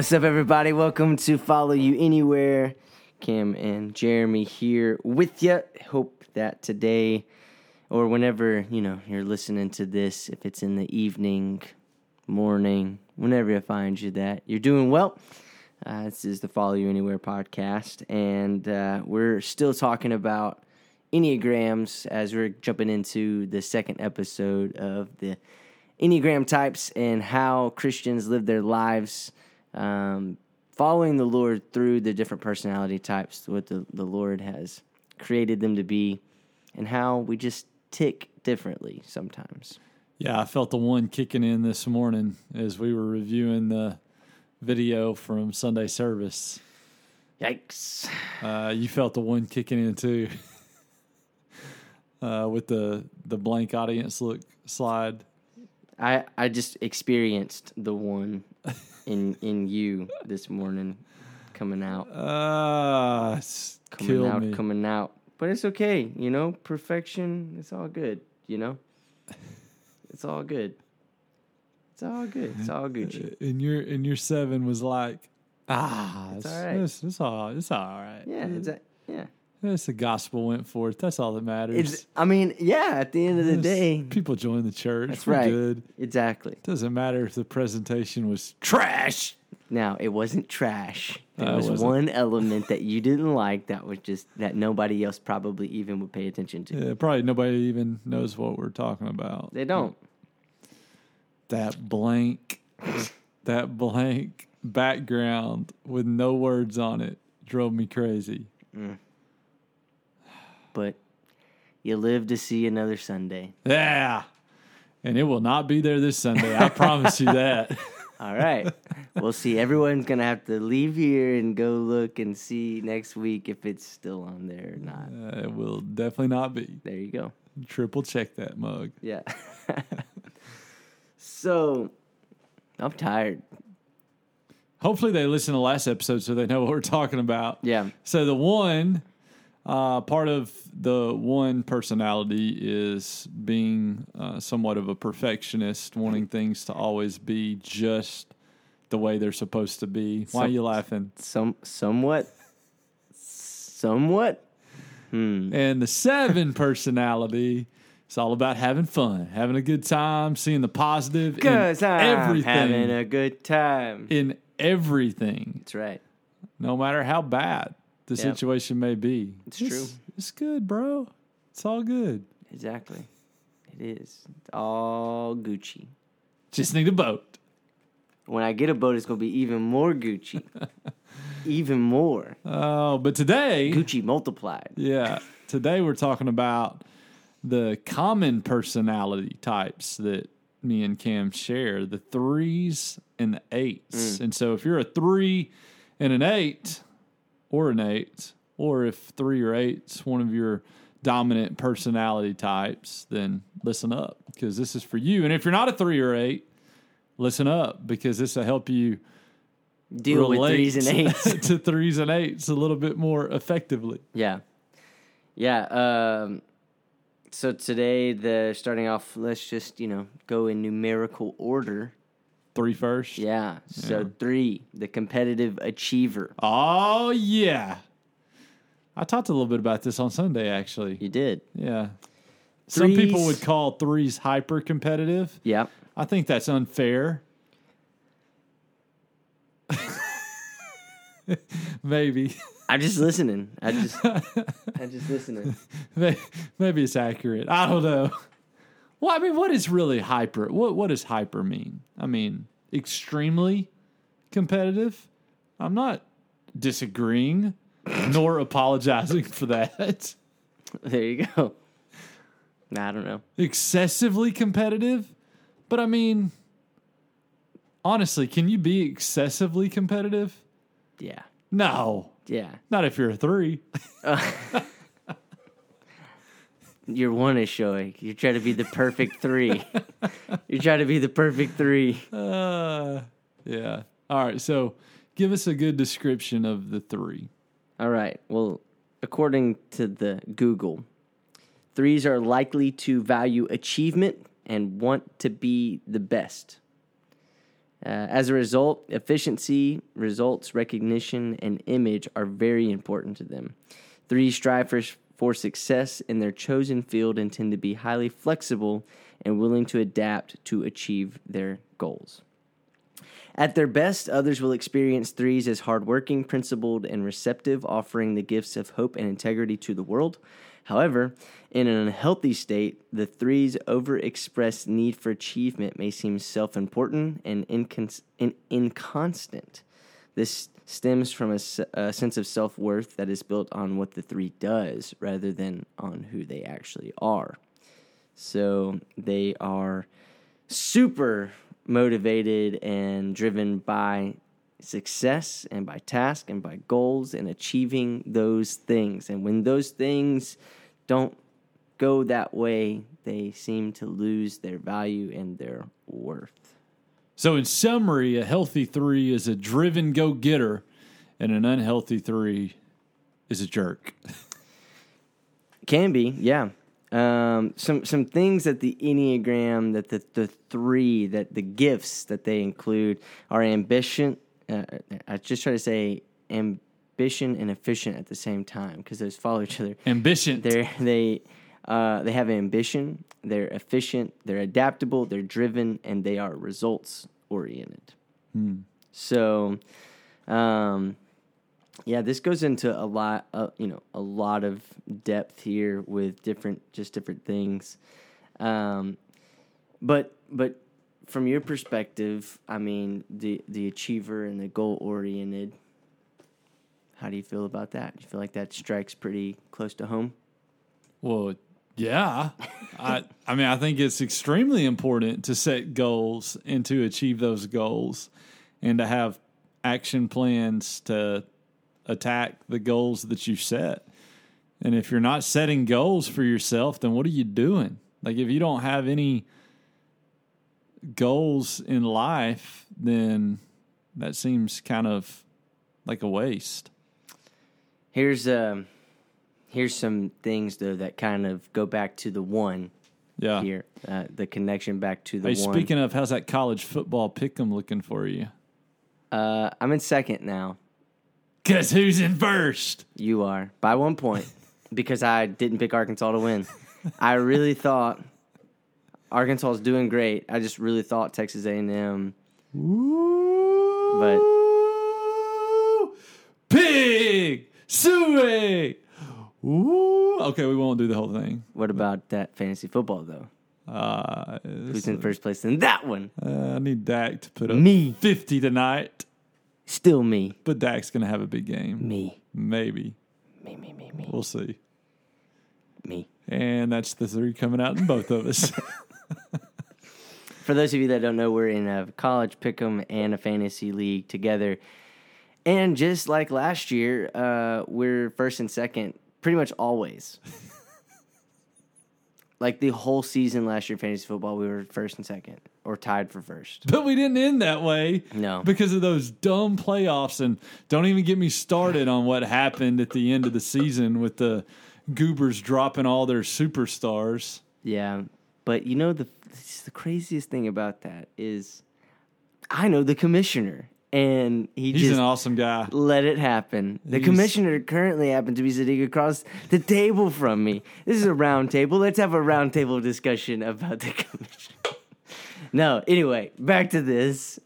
What's up, everybody? Welcome to Follow You Anywhere. Cam and Jeremy here with you. Hope that today or whenever, you know, you're listening to this, if it's in the evening, morning, whenever you find you that, you're doing well. Uh, this is the Follow You Anywhere podcast, and uh, we're still talking about Enneagrams as we're jumping into the second episode of the Enneagram types and how Christians live their lives um, following the Lord through the different personality types, what the, the Lord has created them to be, and how we just tick differently sometimes. Yeah, I felt the one kicking in this morning as we were reviewing the video from Sunday service. Yikes. Uh, you felt the one kicking in too. uh, with the the blank audience look slide. I, I just experienced the one in in you this morning coming out. Uh, coming out, me. coming out. But it's okay, you know. Perfection, it's all good, you know. It's all good. It's all good. It's all Gucci. and your and your seven was like, ah, it's, all right. It's, it's all it's all right. Yeah, it's a, yeah. Eh, it's the gospel went forth. That's all that matters. It's. I mean, yeah. At the end of the day, people join the church. that's We're right. Good. Exactly. Doesn't matter if the presentation was trash. Now it wasn't trash. There uh, it was one element that you didn't like that was just that nobody else probably even would pay attention to. Yeah, probably nobody even knows what we're talking about. They don't. That blank, that blank background with no words on it drove me crazy. Mm. But you live to see another Sunday. Yeah. And it will not be there this Sunday. I promise you that. All right. we'll see. Everyone's going to have to leave here and go look and see next week if it's still on there or not. Uh, it will definitely not be. There you go. Triple check that mug. Yeah. so, I'm tired. Hopefully, they listen to last episode so they know what we're talking about. Yeah. So the one uh, part of the one personality is being uh, somewhat of a perfectionist, wanting things to always be just the way they're supposed to be. Why are you laughing? Some somewhat somewhat hmm. And the seven personality is all about having fun, having a good time, seeing the positive in I'm everything. having a good time. in everything, That's right. no matter how bad the situation may be. It's true. It's good, bro. It's all good. Exactly. It is. It's all Gucci. Just need a boat. When I get a boat, it's gonna be even more Gucci. even more. Oh, but today, Gucci multiplied. yeah, today we're talking about the common personality types that me and Cam share the threes and the eights. Mm. And so if you're a three and an eight, or an eight, or if three or eight's one of your dominant personality types, then listen up because this is for you. And if you're not a three or eight, listen up because this will help you Deal with threes and eights. to threes and eights a little bit more effectively. Yeah. Yeah. Um, so today, the starting off, let's just, you know, go in numerical order. Three first. Yeah. So Yeah. three, the competitive achiever. Oh yeah. I talked a little bit about this on Sunday actually. You did. Yeah. Some people would call threes hyper competitive. Yeah. I think that's unfair. Maybe. I'm just listening. I just, I'm just listening. May- Maybe it's accurate. I don't know. Well, I mean, what is really hyper? What what does hyper mean? I mean, extremely competitive. I'm not disagreeing nor apologizing for that. There you go. I don't know. Excessively competitive, but I mean, honestly, can you be excessively competitive? Yeah. No, Yeah. not if you're a three. Your one is showing. You're trying to be the perfect three. You're trying to be the perfect three. Uh, yeah. All right. So, give us a good description of the three. All right. Well, according to the Google, threes are likely to value achievement and want to be the best. Uh, as a result, efficiency, results, recognition, and image are very important to them. Three strive for, for success in their chosen field and tend to be highly flexible and willing to adapt to achieve their goals. At their best, others will experience threes as hardworking, principled, and receptive, offering the gifts of hope and integrity to the world. However, in an unhealthy state, the three's overexpressed need for achievement may seem self important and incons- in- inconstant. This stems from a sense of self worth that is built on what the three does rather than on who they actually are. So they are super motivated and driven by success and by task and by goals and achieving those things. And when those things don't go that way, they seem to lose their value and their worth. So, in summary, a healthy three is a driven go getter, and an unhealthy three is a jerk. Can be, yeah. Um, some some things that the enneagram, that the the three, that the gifts that they include are ambition. Uh, I just try to say ambition and efficient at the same time because those follow each other. Ambition. They're they uh, they have ambition. They're efficient. They're adaptable. They're driven, and they are results oriented. So, um, yeah, this goes into a lot, uh, you know, a lot of depth here with different, just different things. Um, but but from your perspective, I mean, the the achiever and the goal oriented. How do you feel about that? Do you feel like that strikes pretty close to home? Well, yeah. I I mean, I think it's extremely important to set goals and to achieve those goals and to have action plans to attack the goals that you set. And if you're not setting goals for yourself, then what are you doing? Like if you don't have any goals in life, then that seems kind of like a waste. Here's um, here's some things though that kind of go back to the one Yeah. here, uh, the connection back to the Hey, one. speaking of, how's that college football pick 'em looking for you? uh, I'm in second now. Guess who's in first? You are by one point because I didn't pick Arkansas to win. I really thought Arkansas is doing great. I just really thought Texas A&M. But pig sooie. Ooh. Okay, we won't do the whole thing. what about that fantasy football though? Uh, Who's in first place in that one? uh, I need Dak to put up Me. fifty tonight, Still me. but Dak's gonna have a big game. Me. Maybe Me. Me. Me. Me. we'll see. Me. And that's the three coming out in both of us. For those of you that don't know, we're in a college pick'em and a fantasy league together. And just like last year, uh, we're first and second pretty much always. like the whole season last year, fantasy football, we were first and second or tied for first. but we didn't end that way. No. because of those dumb playoffs. And don't even get me started on what happened at the end of the season with the Goobers dropping all their superstars. Yeah, but you know the the craziest thing about that is, I know the commissioner, and he He's just an awesome guy. let it happen. The He's- commissioner currently happens to be sitting across the table from me. This is a round table. Let's have a round table discussion about the commissioner. no, anyway, back to this.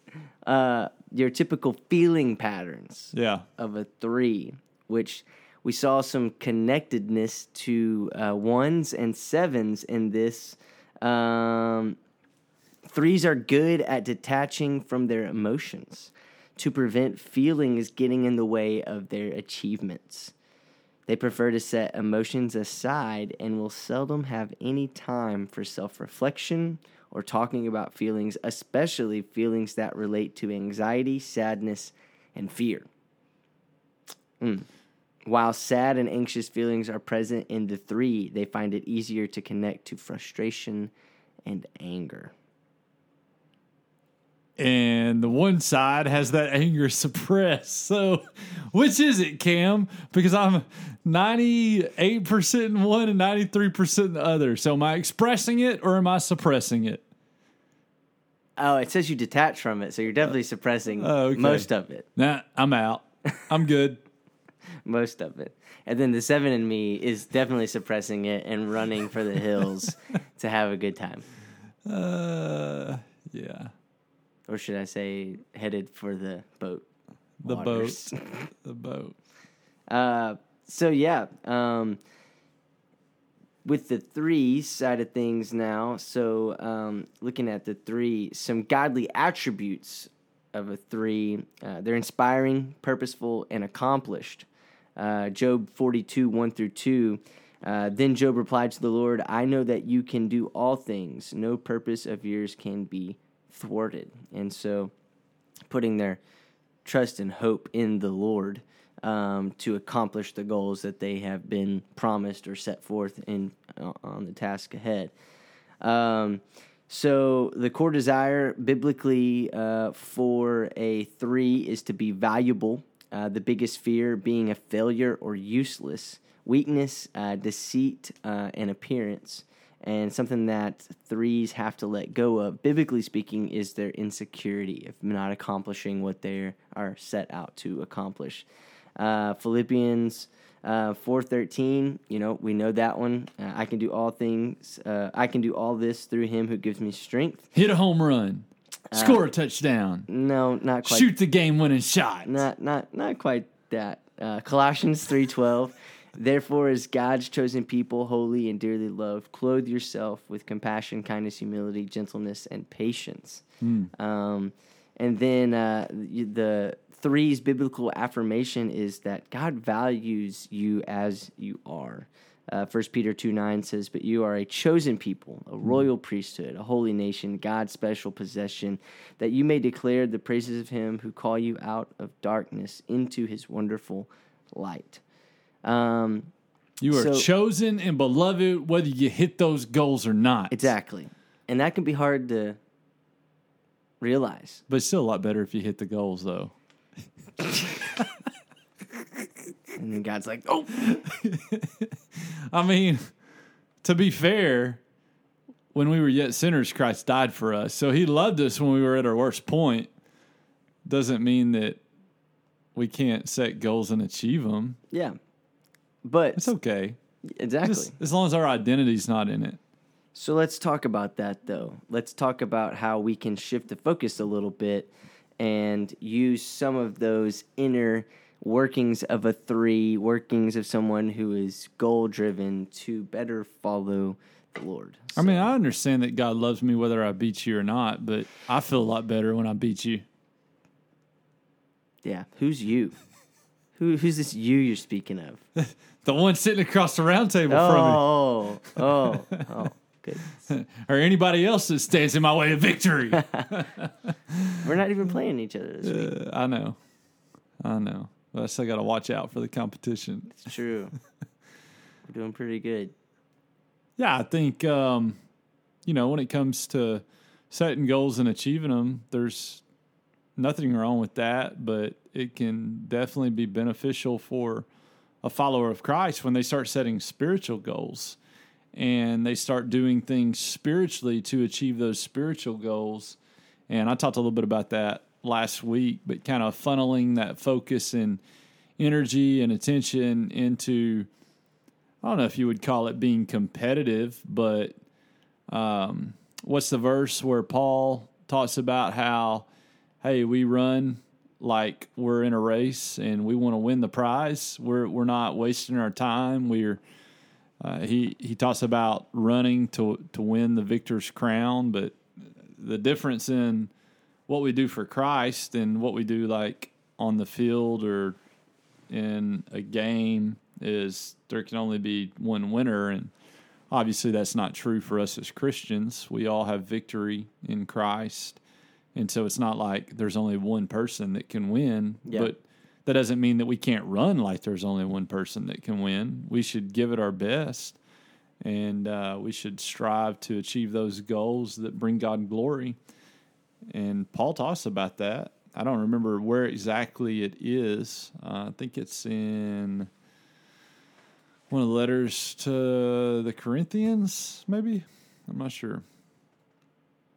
Uh, your typical feeling patterns Yeah. of a three, which we saw some connectedness to uh, ones and sevens in this. Um, threes are good at detaching from their emotions to prevent feelings getting in the way of their achievements. They prefer to set emotions aside and will seldom have any time for self reflection or talking about feelings, especially feelings that relate to anxiety, sadness, and fear. Mm. While sad and anxious feelings are present in the three, they find it easier to connect to frustration and anger. And the one side has that anger suppressed. So, which is it, Cam? Because I'm 98% in one and 93% in the other. So, am I expressing it or am I suppressing it? Oh, it says you detach from it, so you're definitely suppressing Oh, okay. most of it. Nah, I'm out. I'm good. Most of it. And then the seven in me is definitely suppressing it and running for the hills to have a good time. Uh, yeah. Or should I say, headed for the boat? The waters. boat. The boat. Uh, so yeah, um, with the three side of things now. So um, looking at the three, some godly attributes of a three. Uh, they're inspiring, purposeful, and accomplished. Uh, Job forty-two one through two. Uh, then Job replied to the Lord, I know that you can do all things. No purpose of yours can be thwarted. And so, putting their trust and hope in the Lord um, to accomplish the goals that they have been promised or set forth in uh, on the task ahead. Um, so the core desire biblically uh, for a three is to be valuable. Uh, the biggest fear being a failure or useless. Weakness, uh, deceit, uh, and appearance. And something that threes have to let go of, biblically speaking, is their insecurity of not accomplishing what they are set out to accomplish. Uh, Philippians uh, four thirteen, you know, we know that one. Uh, I can do all things. Uh, I can do all this through Him who gives me strength. Hit a home run. Score a touchdown. No, not quite. Shoot the game winning shot. Not not not quite that. Uh, Colossians three twelve. Therefore, as God's chosen people, holy and dearly loved, clothe yourself with compassion, kindness, humility, gentleness, and patience. Um, and then uh, the three's biblical affirmation is that God values you as you are. Uh, 1 Peter 2 9 says, But you are a chosen people, a royal priesthood, a holy nation, God's special possession, that you may declare the praises of him who call you out of darkness into his wonderful light. Um, You are So- chosen and beloved whether you hit those goals or not. exactly. And that can be hard to realize. But it's still a lot better if you hit the goals, though. And then God's like, oh, I mean, to be fair, when we were yet sinners, Christ died for us. So he loved us when we were at our worst point. Doesn't mean that we can't set goals and achieve them. yeah. But It's okay. exactly. Just as long as our identity's not in it. So let's talk about that though. Let's talk about how we can shift the focus a little bit and use some of those inner workings of a three, workings of someone who is goal driven to better follow the Lord. I mean, I understand that God loves me whether I beat you or not, but I feel a lot better when I beat you. Yeah. Who's you? Who, who's this you you're speaking of? The one sitting across the round table from me. Oh, oh, oh, good. or anybody else that stands in my way of victory. We're not even playing each other this week. Uh, I know, I know. But I still got to watch out for the competition. It's true. We're doing pretty good. Yeah, I think um, you know when it comes to setting goals and achieving them, there's nothing wrong with that, but it can definitely be beneficial for a follower of Christ when they start setting spiritual goals and they start doing things spiritually to achieve those spiritual goals. And I talked a little bit about that last week, but kind of funneling that focus and energy and attention into I don't know if you would call it being competitive, but um, what's the verse where Paul talks about how, hey, we run like we're in a race and we want to win the prize. We're we're not wasting our time. We're uh, he he talks about running to to win the victor's crown, but the difference in what we do for Christ and what we do like on the field or in a game is there can only be one winner and obviously that's not true for us as Christians. We all have victory in Christ. And so it's not like there's only one person that can win, Yeah. but that doesn't mean that we can't run like there's only one person that can win. We should give it our best and uh, we should strive to achieve those goals that bring God glory. And Paul talks about that. I don't remember where exactly it is. Uh, I think it's in one of the letters to the Corinthians, maybe. I'm not sure.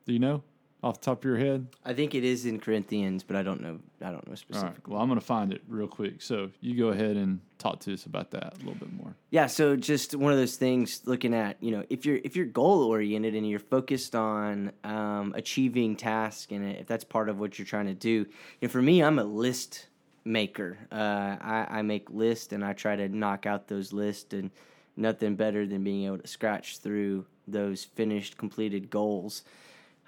Do you know? Off the top of your head? I think it is in Corinthians, but I don't know. I don't know All right. specifically. Well, I'm going to find it real quick. So you go ahead and talk to us about that a little bit more. Yeah, so just one of those things. Looking at you know, if you're if you're goal oriented and you're focused on um, achieving tasks, and if that's part of what you're trying to do, know, for me, I'm a list maker. Uh, I, I make lists and I try to knock out those lists, and nothing better than being able to scratch through those finished, completed goals.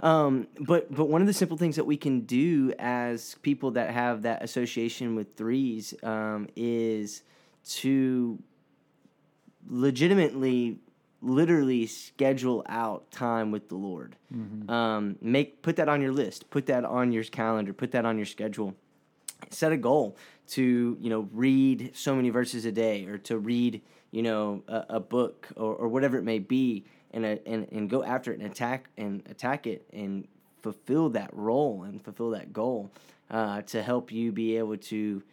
Um, but but one of the simple things that we can do as people that have that association with threes um, is to legitimately literally schedule out time with the lord. Um, make put that on your list put that on your calendar put that on your schedule. Set a goal to you know read so many verses a day or to read you know a, a book or, or whatever it may be and, uh and and go after it and attack and attack it and fulfill that role and fulfill that goal uh, to help you be able to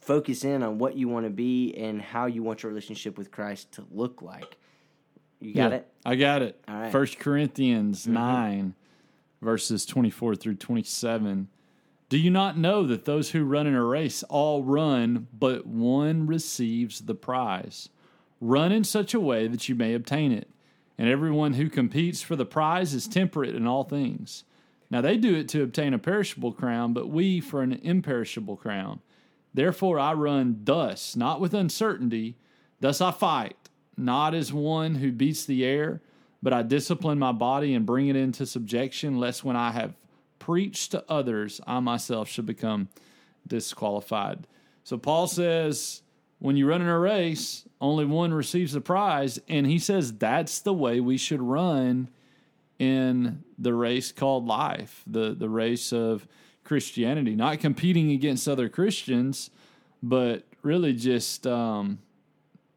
focus in on what you want to be and how you want your relationship with Christ to look like. You got Yeah, it? I got it. All right. Mm-hmm. First Corinthians 9, verses 24 through 27. Do you not know that those who run in a race all run, but one receives the prize? Run in such a way that you may obtain it. And everyone who competes for the prize is temperate in all things. Now they do it to obtain a perishable crown, but we for an imperishable crown. Therefore I run thus, not with uncertainty. Thus I fight, not as one who beats the air, but I discipline my body and bring it into subjection, lest when I have preached to others, I myself should become disqualified. So Paul says, when you run in a race, only one receives the prize. And he says that's the way we should run in the race called life, the, the race of Christianity, not competing against other Christians, but really just um,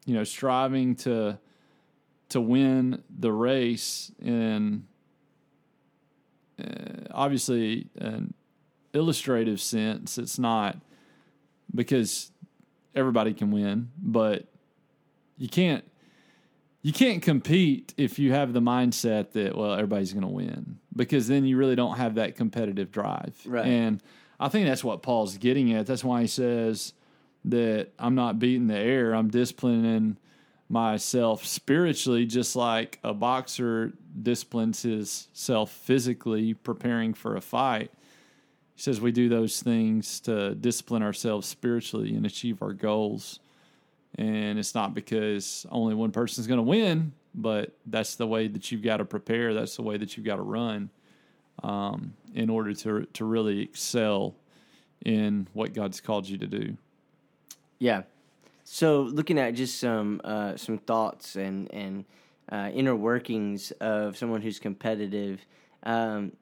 you know striving to to win the race in uh, obviously an illustrative sense. It's not because everybody can win, but you can't you can't compete if you have the mindset that well everybody's going to win because then you really don't have that competitive drive. Right. And I think that's what Paul's getting at. That's why he says that I'm not beating the air. I'm disciplining myself spiritually just like a boxer disciplines himself physically preparing for a fight. He says we do those things to discipline ourselves spiritually and achieve our goals. And it's not because only one person's going to win, but that's the way that you've got to prepare. That's the way that you've got to run um, in order to to really excel in what God's called you to do. Yeah. So looking at just some uh, some thoughts and and uh, inner workings of someone who's competitive, um,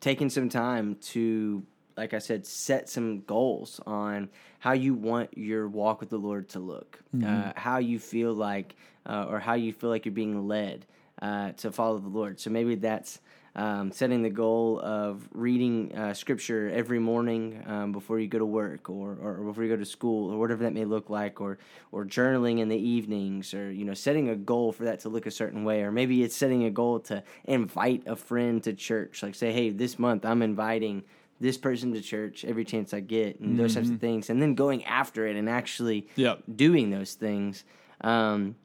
taking some time to, like I said, set some goals on how you want your walk with the Lord to look, uh, how you feel like, uh, or how you feel like you're being led uh, to follow the Lord. So maybe that's um, setting the goal of reading uh, scripture every morning um, before you go to work or, or before you go to school or whatever that may look like or or journaling in the evenings or you know setting a goal for that to look a certain way. Or maybe it's setting a goal to invite a friend to church. Like say hey this month I'm inviting this person to church every chance I get and those types of things. And then going after it and actually Yep. doing those things um,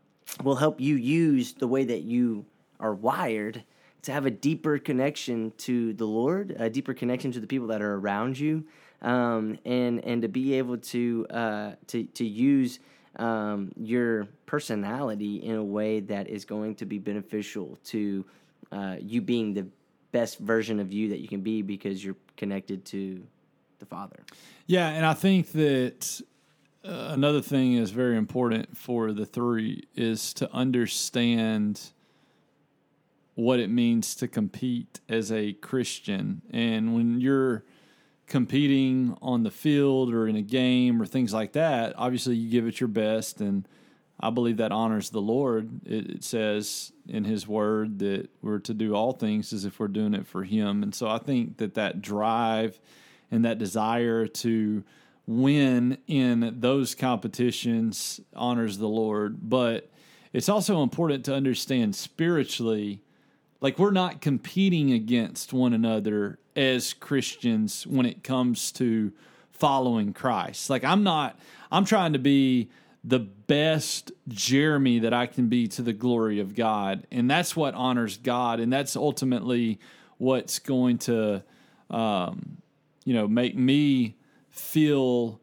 will help you use the way that you are wired to have a deeper connection to the Lord, a deeper connection to the people that are around you, um, and and to be able to uh, to to use um, your personality in a way that is going to be beneficial to uh, you being the best version of you that you can be because you're connected to the Father. Yeah, and I think that uh, another thing is very important for the three is to understand what it means to compete as a Christian. And when you're competing on the field or in a game or things like that, obviously you give it your best. And I believe that honors the Lord. It, it says in His Word that we're to do all things as if we're doing it for Him. And so I think that that drive and that desire to win in those competitions honors the Lord. But it's also important to understand spiritually like we're not competing against one another as Christians when it comes to following Christ. Like I'm not I'm trying to be the best Jeremy that I can be to the glory of God. And that's what honors God. And that's ultimately what's going to, um, you know, make me feel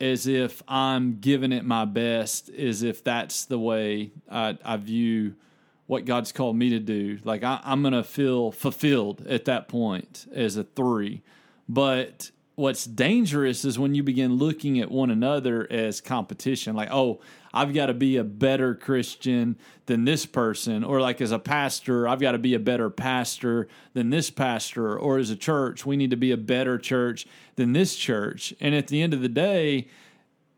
as if I'm giving it my best, as if that's the way I, I view what God's called me to do. Like I, I'm going to feel fulfilled at that point as a three. But what's dangerous is when you begin looking at one another as competition like oh i've got to be a better christian than this person or like as a pastor i've got to be a better pastor than this pastor or as a church we need to be a better church than this church and at the end of the day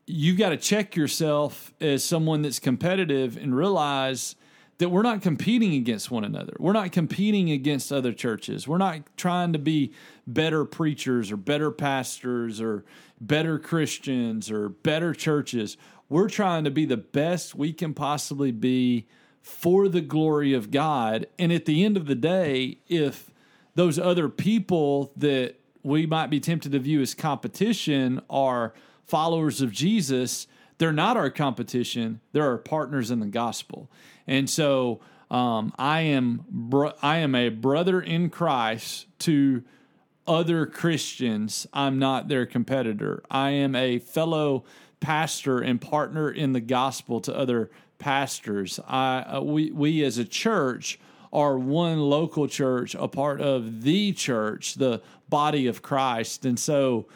you've got to check yourself as someone that's competitive and realize that we're not competing against one another. We're not competing against other churches. We're not trying to be better preachers or better pastors or better Christians or better churches. We're trying to be the best we can possibly be for the glory of God. And at the end of the day, if those other people that we might be tempted to view as competition are followers of Jesus, they're not our competition. They're our partners in the gospel. And so um, I am I am a brother in Christ to other Christians. I'm not their competitor. I am a fellow pastor and partner in the gospel to other pastors. I uh, we we as a church are one local church, a part of the church, the body of Christ. And so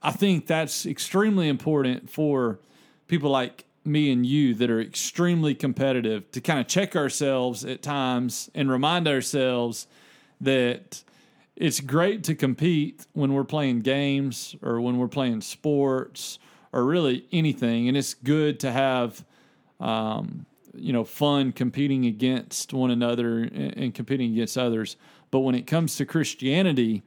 I think that's extremely important for people like me and you that are extremely competitive to kind of check ourselves at times and remind ourselves that it's great to compete when we're playing games or when we're playing sports or really anything and it's good to have um, you know fun competing against one another and, competing against others. But when it comes to christianity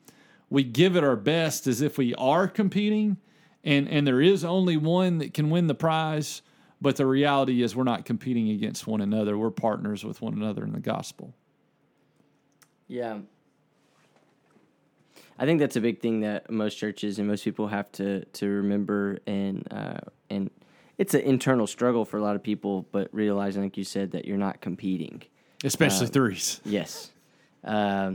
we give it our best as if we are competing and and there is only one that can win the prize but the reality is, we're not competing against one another. We're partners with one another in the gospel. Yeah. I think that's a big thing that most churches and most people have to to remember, and uh, and it's an internal struggle for a lot of people. But realizing, like you said, that you're not competing, especially uh, threes. Yes. Uh,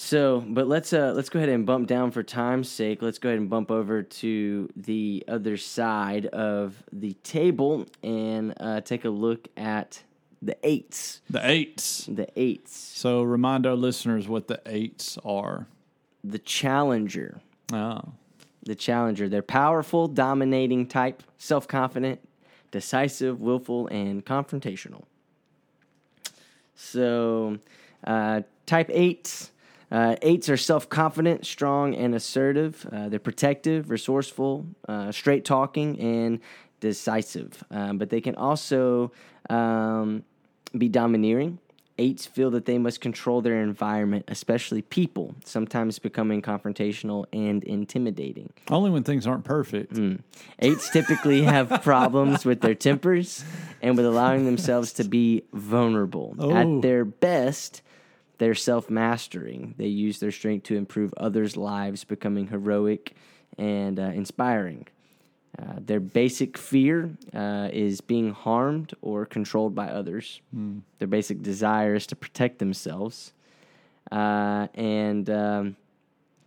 so, but let's uh let's go ahead and bump down for time's sake. Let's go ahead and bump over to the other side of the table and uh, take a look at the eights. The eights. The eights. So, remind our listeners what the eights are. The challenger. Oh. The challenger. They're powerful, dominating type, self confident, decisive, willful, and confrontational. So, uh, type eights uh, eights are self confident, strong, and assertive. Uh, they're protective, resourceful, uh, straight talking, and decisive. Um, but they can also um, be domineering. Eights feel that they must control their environment, especially people, sometimes becoming confrontational and intimidating. Only when things aren't perfect. Mm. Eights typically have problems with their tempers and with allowing themselves to be vulnerable. Oh. At their best, they're self mastering. They use their strength to improve others' lives, becoming heroic and uh, inspiring. Uh, their basic fear uh, is being harmed or controlled by others. Mm. Their basic desire is to protect themselves. Uh, and um,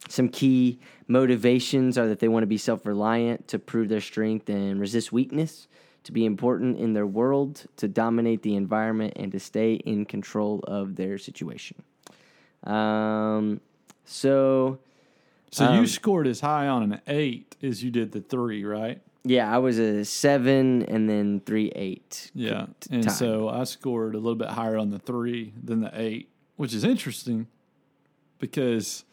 some key motivations are that they want to be self reliant to prove their strength and resist weakness to be important in their world, to dominate the environment, and to stay in control of their situation. Um, so. So um, you scored as high on an eight as you did the three, right? Yeah, I was a seven and then three eight. Yeah, and time. so I scored a little bit higher on the three than the eight, which is interesting because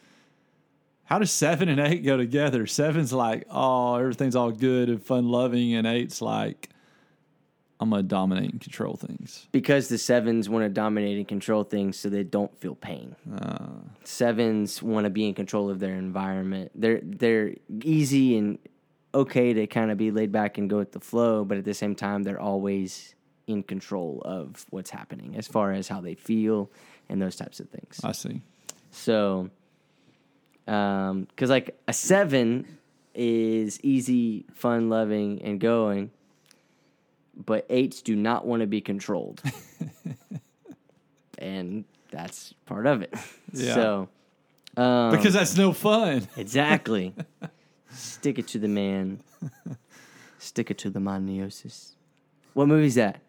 how does seven and eight go together? Seven's like, oh, everything's all good and fun loving, and eight's like, I'm gonna dominate and control things. Because the sevens want to dominate and control things so they don't feel pain. Uh, sevens want to be in control of their environment. They're they're easy and okay to kind of be laid back and go with the flow, but at the same time they're always in control of what's happening as far as how they feel and those types of things. I see. So, um because like a seven is easy, fun, loving, and going, but eights do not want to be controlled, and that's part of it. Yeah. So, um, Because that's no fun. exactly, stick it to the man, stick it to the maniosis. What movie's that?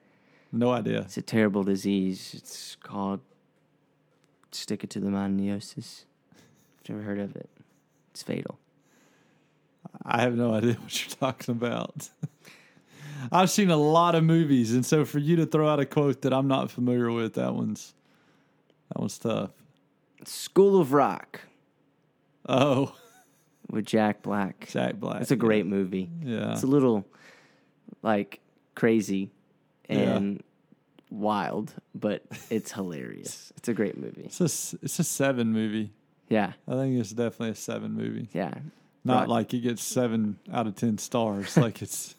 No idea. It's a terrible disease. It's called stick it to the maniosis. I've never heard of it. It's fatal. I have no idea what you're talking about. I've seen a lot of movies, and so for you to throw out a quote that I'm not familiar with, that one's that one's tough. School of Rock Oh, with Jack Black. Jack Black. It's a great movie. Yeah. It's a little like crazy and wild, but it's hilarious. It's a great movie. It's a it's a seven movie. Yeah. I think it's definitely a seven movie. Yeah. Not Right. like it gets seven out of ten stars. like it's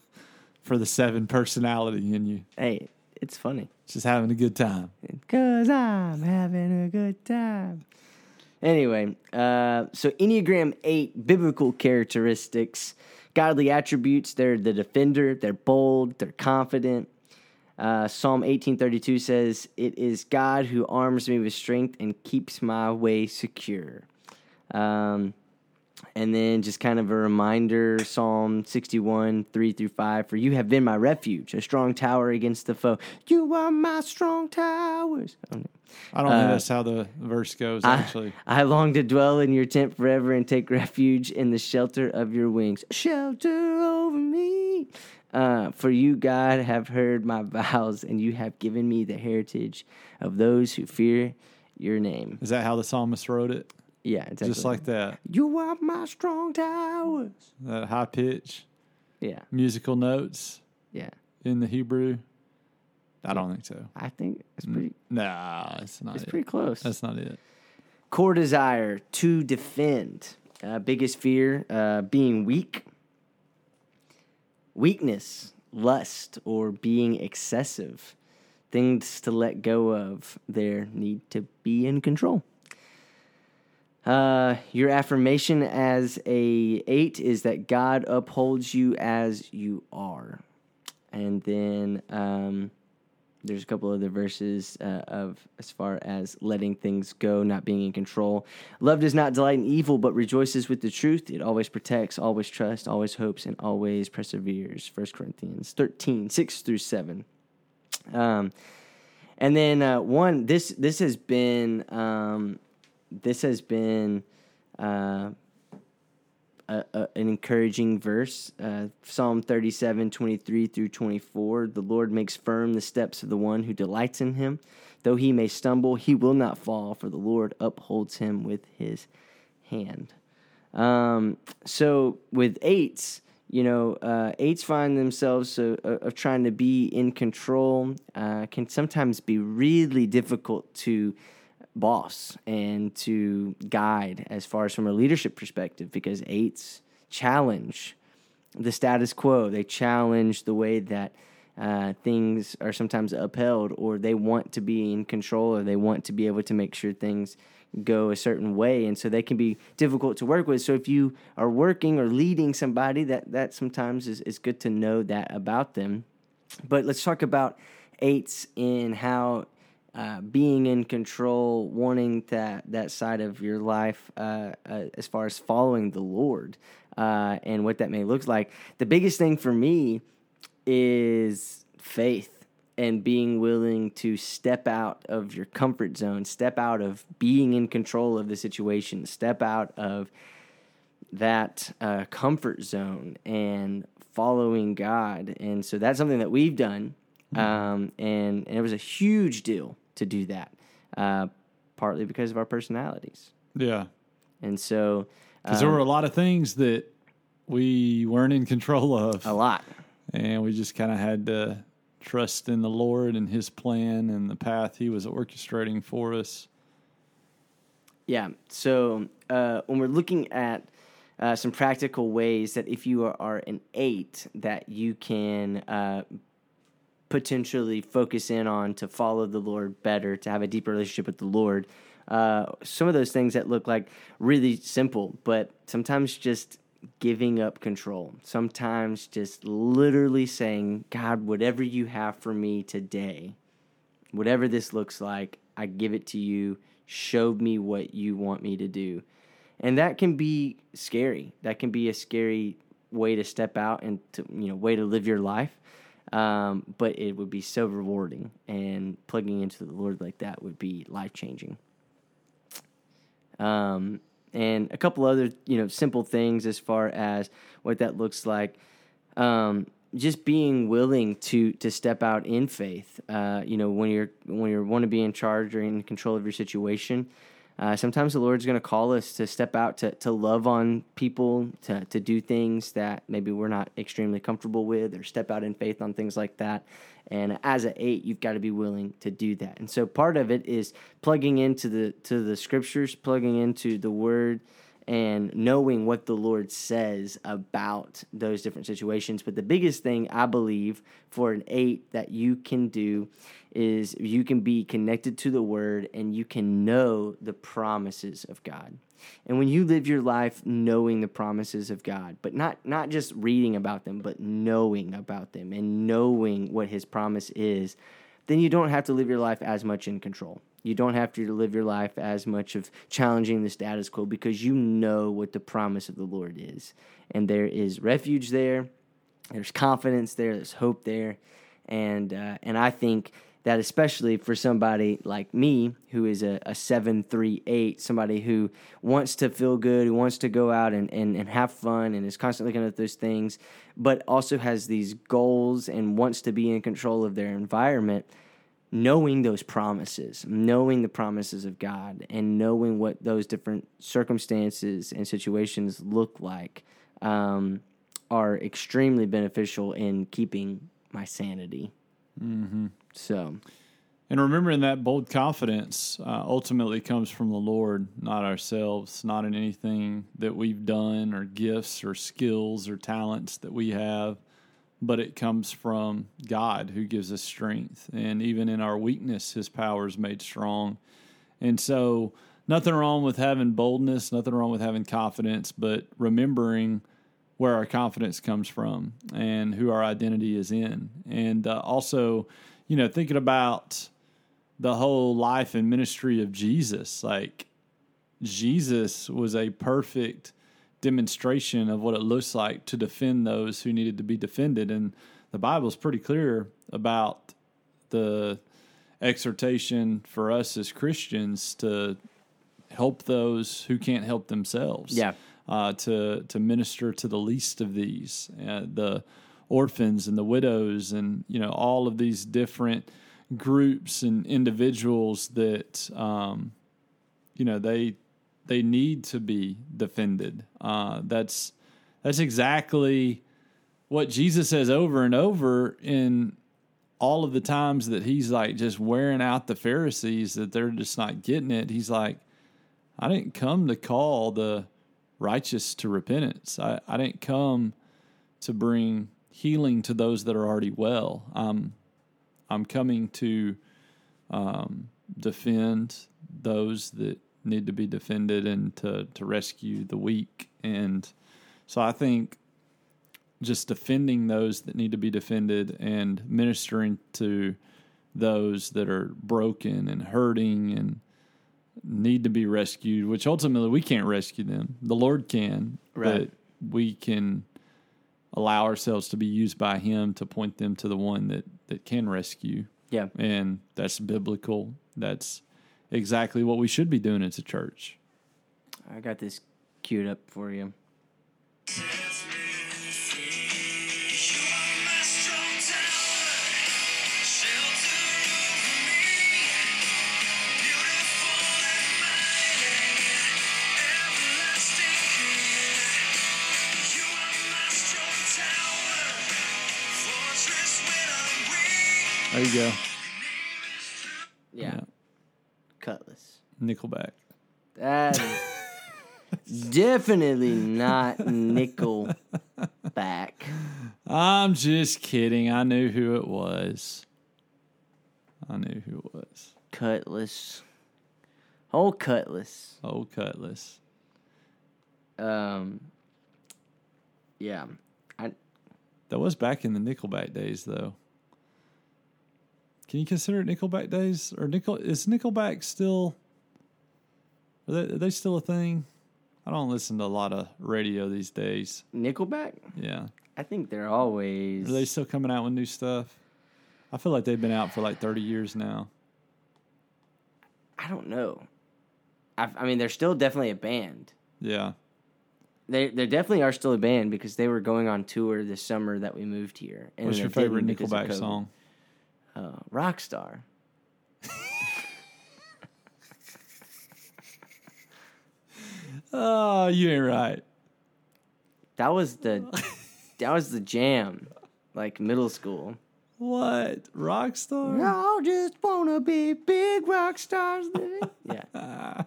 for the seven personality in you. Hey, it's funny. Just having a good time. Cause I'm having a good time. Anyway, uh, so Enneagram 8 biblical characteristics, godly attributes. They're the defender, they're bold, they're confident. Uh, Psalm 1832 says, It is God who arms me with strength and keeps my way secure. Um, and then just kind of a reminder Psalm 61, 3 through 5. For you have been my refuge, a strong tower against the foe. You are my strong towers. I don't know that's how the verse goes actually. I long to dwell in your tent forever and take refuge in the shelter of your wings. Shelter over me. Uh, for you, God, have heard my vows, and you have given me the heritage of those who fear your name. Is that how the psalmist wrote it? Yeah, exactly. Just like that. you are my strong towers. That high pitch Yeah, musical notes yeah. in the Hebrew. I don't think so. I think it's pretty. Nah, it's not It's it. pretty close. That's not it. Core desire to defend. Uh, biggest fear uh, being weak. Weakness, lust, or being excessive. Things to let go of. There need to be in control. Uh, your affirmation as a eight is that God upholds you as you are, and then um, there's a couple other verses uh, of as far as letting things go, not being in control. Love does not delight in evil, but rejoices with the truth. It always protects, always trusts, always hopes, and always perseveres. 1 Corinthians 13, 6 through 7. Um, and then uh, one, this this has been um, this has been uh, a, a, an encouraging verse. Uh, Psalm 37, 23 through 24. The Lord makes firm the steps of the one who delights in him. Though he may stumble, he will not fall, for the Lord upholds him with his hand. Um, so with eights, you know, uh, eights find themselves uh, of trying to be in control uh, can sometimes be really difficult to boss and to guide as far as from a leadership perspective because eights challenge the status quo. They challenge the way that uh, things are sometimes upheld, or they want to be in control, or they want to be able to make sure things go a certain way, and so they can be difficult to work with. So if you are working or leading somebody, that that sometimes is, is good to know that about them. But let's talk about eights in how uh, being in control, wanting that that side of your life, uh, uh, as far as following the Lord, uh, and what that may look like. The biggest thing for me is faith and being willing to step out of your comfort zone, step out of being in control of the situation, step out of that uh, comfort zone and following God. And so that's something that we've done. Um, and, and it was a huge deal to do that, uh, partly because of our personalities. Yeah. And so Because there were a lot of things that we weren't in control of. a lot. and we just kind of had to trust in the Lord and His plan and the path He was orchestrating for us. Yeah. So uh, when we're looking at uh, some practical ways that if you are, are an eight, that you can uh, potentially focus in on to follow the Lord better, to have a deeper relationship with the Lord. Uh, some of those things that look like really simple, but sometimes just giving up control. Sometimes just literally saying, God, whatever you have for me today, whatever this looks like, I give it to you. Show me what you want me to do. And that can be scary. That can be a scary way to step out and to, you know, way to live your life. Um, but it would be so rewarding, and plugging into the Lord like that would be life changing. Um, and a couple other you know simple things as far as what that looks like. Um, just being willing to to step out in faith. Uh, you know, when you're when you want to be in charge or in control of your situation, uh, sometimes the Lord's going to call us to step out to, to love on people, to, to do things that maybe we're not extremely comfortable with, or step out in faith on things like that. And as an eight, you've got to be willing to do that. And so part of it is plugging into the to the scriptures, plugging into the Word, and knowing what the Lord says about those different situations. But the biggest thing I believe for an eight that you can do is you can be connected to the Word and you can know the promises of God. And when you live your life knowing the promises of God, but not not just reading about them, but knowing about them and knowing what His promise is, then you don't have to live your life as much in control. You don't have to live your life as much of challenging the status quo because you know what the promise of the Lord is. And there is refuge there, there's confidence there, there's hope there. And, uh, and I think that especially for somebody like me who is a, a 738 somebody who wants to feel good who wants to go out and, and, and have fun and is constantly looking at those things but also has these goals and wants to be in control of their environment knowing those promises, knowing the promises of God, and knowing what those different circumstances and situations look like um, are extremely beneficial in keeping my sanity. Mm-hmm. So, and remembering that bold confidence uh, ultimately comes from the Lord, not ourselves, not in anything that we've done or gifts or skills or talents that we have but it comes from God who gives us strength. And even in our weakness, his power is made strong. And so, nothing wrong with having boldness, nothing wrong with having confidence, but remembering where our confidence comes from and who our identity is in. And uh, also, you know, thinking about the whole life and ministry of Jesus, like Jesus was a perfect demonstration of what it looks like to defend those who needed to be defended. And the Bible is pretty clear about the exhortation for us as Christians to help those who can't help themselves. Yeah. Uh, to to minister to the least of these, uh, the orphans and the widows, and you know all of these different groups and individuals that um, you know they they need to be defended. Uh, that's that's exactly what Jesus says over and over in all of the times that he's like just wearing out the Pharisees that they're just not getting it. He's like, I didn't come to call the righteous to repentance. I, I didn't come to bring healing to those that are already well. I'm I'm coming to um, defend those that need to be defended and to, to rescue the weak. And so I think just defending those that need to be defended and ministering to those that are broken and hurting and need to be rescued, which ultimately we can't rescue them. The Lord can, right. but we can allow ourselves to be used by Him to point them to the one that, that can rescue. Yeah. And that's biblical. That's exactly what we should be doing as a church. I got this queued up for you. There you go. Yeah. yeah. Kutless. Nickelback. That is definitely not Nickelback. I'm just kidding. I knew who it was. I knew who it was. Kutless. Whole Kutless. Old Kutless. Um. Yeah. I That was back in the Nickelback days, though. Can you consider it Nickelback days? Or Nickel is Nickelback still? Are they, are they still a thing? I don't listen to a lot of radio these days. Nickelback. Yeah, I think they're always. are they still coming out with new stuff? I feel like they've been out for like thirty years now. I don't know. I, I mean, they're still definitely a band. Yeah, They they definitely are still a band because they were going on tour this summer that we moved here. And what's your favorite Nickelback song? Uh, Rockstar. Oh, you ain't right. That was the that was the jam, like middle school. What Rockstar? I just wanna be big rock stars yeah,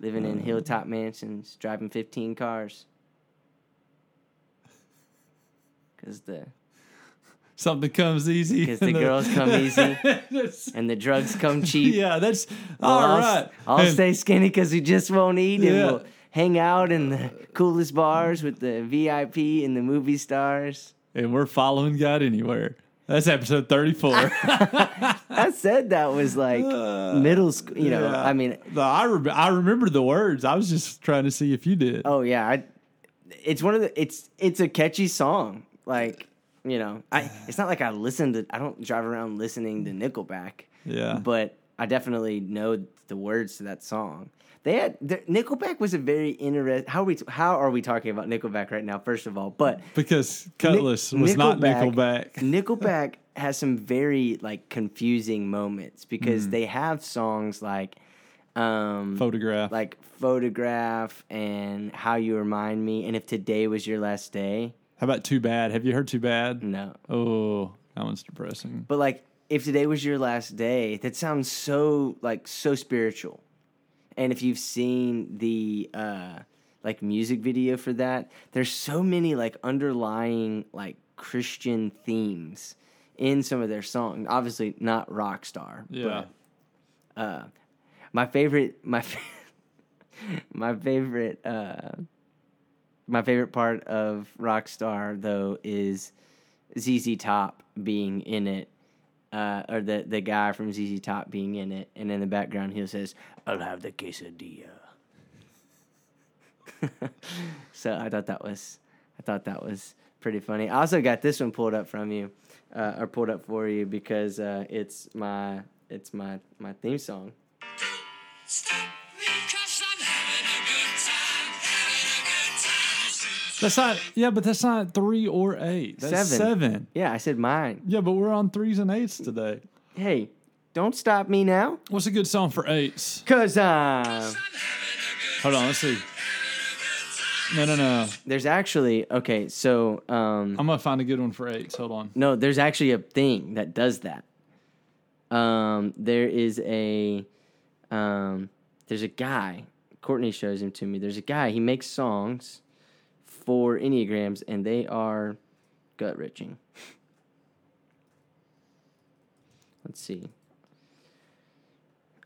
living in hilltop mansions, driving fifteen cars. Cause the Something comes easy. cause the and girls come easy and the drugs come cheap. yeah, that's Well, all I'll, right. I'll And- stay skinny because we just won't eat, and Yeah. we'll hang out in the coolest bars with the VIP and the movie stars. and we're following God anywhere. That's episode 34. I said that was like uh, middle school. You know, Yeah. I mean, No, I, rem- I remember the words. I was just trying to see if you did. oh yeah, I, it's one of the. It's it's a catchy song. Like you know, I. It's not like I listen to. I don't drive around listening to Nickelback. Yeah. but I definitely know the words to that song. They had the, Nickelback was a very interesting. How are we? How are we talking about Nickelback right now? First of all, but because Kutless was not Nickelback. Nickelback has some very like confusing moments because Mm. they have songs like um Photograph. like photograph and how you remind me and if today was your last day. How about Too Bad? Have you heard Too Bad? No. Oh, that one's depressing. But like if today was your last day, that sounds so like so spiritual. And if you've seen the uh like music video for that, there's so many like underlying like Christian themes in some of their songs. Obviously not Rockstar, Yeah. but uh my favorite my fa- my favorite uh my favorite part of Rockstar though is ZZ Top being in it, uh, or the the guy from ZZ Top being in it, and in the background he says, "I'll have the quesadilla." so I thought that was, I thought that was pretty funny. I also got this one pulled up from you, uh, or pulled up for you because uh, it's my it's my my theme song. That's not, yeah, but that's not three or eight. That's Seven. seven. Yeah, I said mine. Yeah, but we're on threes and eights today. Hey, don't stop me now, What's a good song for eights? cause uh, Hold on, let's see. No, no, no. there's actually okay. So um, I'm gonna find a good one for eights. Hold on. No, there's actually a thing that does that. Um, there is a, um, there's a guy. Courtney shows him to me. There's a guy. He makes songs for enneagrams, and they are gut wrenching. Let's see.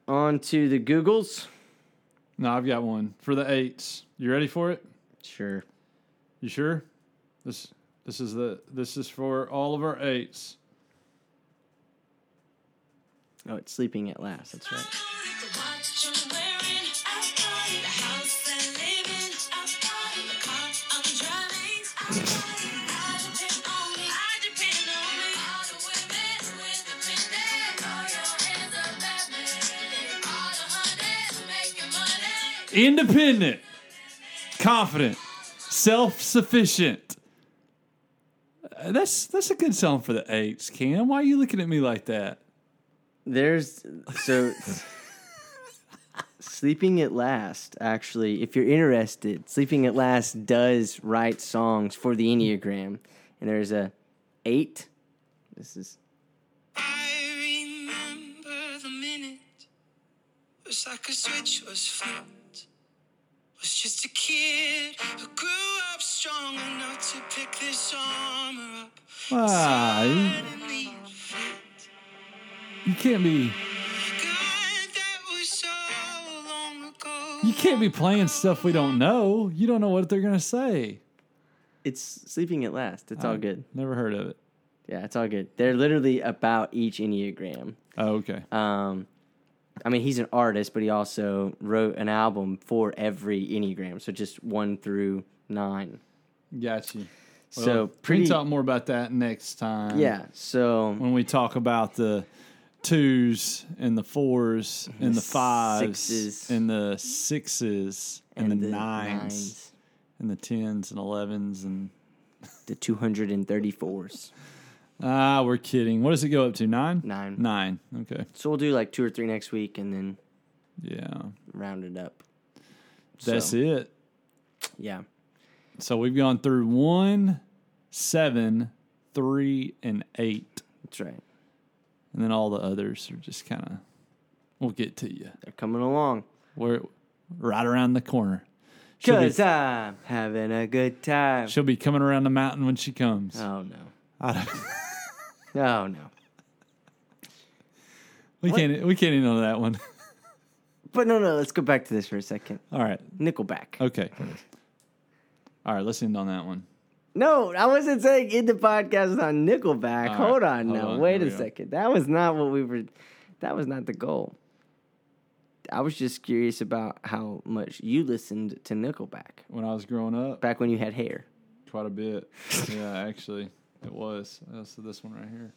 On to the Googles. No, I've got one for the eights. You ready for it? Sure. You sure? This this is the this is for all of our eights. Oh, it's sleeping at last. That's right. Independent, confident, self-sufficient. Uh, That's that's a good song for the eights, Cam. Why are you looking at me like that? There's so Sleeping at Last, actually, if you're interested, Sleeping at Last does write songs for the Enneagram. And there's a eight. This is I remember the minute. Was like a switch was flipped. Was just a kid who grew up strong enough to pick this armor up. Ah, you, Suddenly it fit. you can't be God, that was so long ago. you can't be playing stuff we don't know. You don't know what they're gonna say. It's sleeping at last. It's all good. Never heard of it. Yeah, it's all good. They're literally about each enneagram. Oh, okay. Um, I mean, he's an artist, but he also wrote an album for every enneagram, so just one through nine. Gotcha. you. so we pretty. can talk more about that next time. yeah. So when we talk about the twos and the fours mm-hmm. and the fives sixes. and the sixes and, the, nines, nines, and the tens and elevens and the two hundred and thirty-fours. Ah, we're kidding. What does it go up to? Nine. Nine. Nine. Okay. So we'll do like two or three next week, and then Yeah, round it up. that's So, it. Yeah. So we've gone through one, seven, three, and eight, That's right. and then all the others are just kind of. We'll get to you. They're coming along. We're right around the corner. She'll be, Cause I'm having a good time. she'll be coming around the mountain when she comes. Oh no. I don't- Oh no. we What? can't. We can't even know that one. But no, no. Let's go back to this for a second. All right. Nickelback. Okay. All right. Let's end on that one. No, I wasn't saying in the podcast on Nickelback. All Hold on hold now. on, Wait here a we go. second. That was not what we were. That was not the goal. I was just curious about how much you listened to Nickelback When I was growing up, back when you had hair. quite a bit. yeah, actually, it was. So this one right here.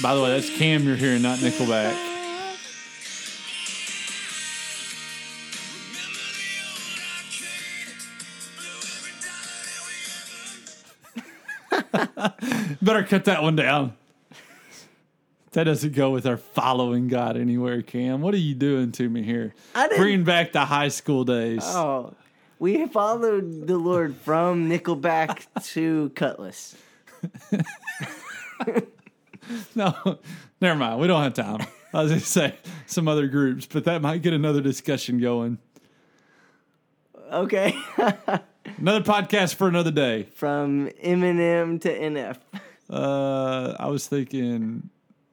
By the way, that's Cam you're hearing, not Nickelback. Better cut that one down. That doesn't go with our following God anywhere, Cam. What are you doing to me here? I didn't- Bringing back the high school days. Oh, we followed the Lord from Nickelback to Kutless. No, never mind. We don't have time. I was going to say some other groups, but that might get another discussion going. Okay. Another podcast for another day. from Eminem to NF. Uh, I was thinking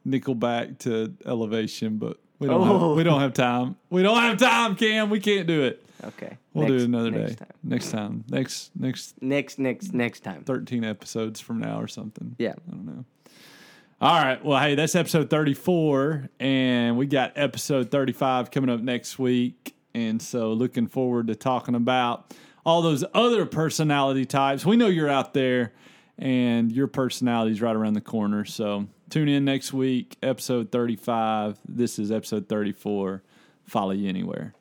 Nickelback to Elevation, but we don't Oh. have, we oh. don't have time. We don't have time, Cam. We can't do it. Okay. We'll do it another next day. Time. Next time. Next next Next, next, next time. thirteen episodes from now or something. Yeah. I don't know. All right. Well, hey, that's episode 34, and we got episode 35 coming up next week. And so, looking forward to talking about all those other personality types. We know you're out there, and your personality is right around the corner. So, tune in next week, episode 35. This is episode 34. Follow you anywhere.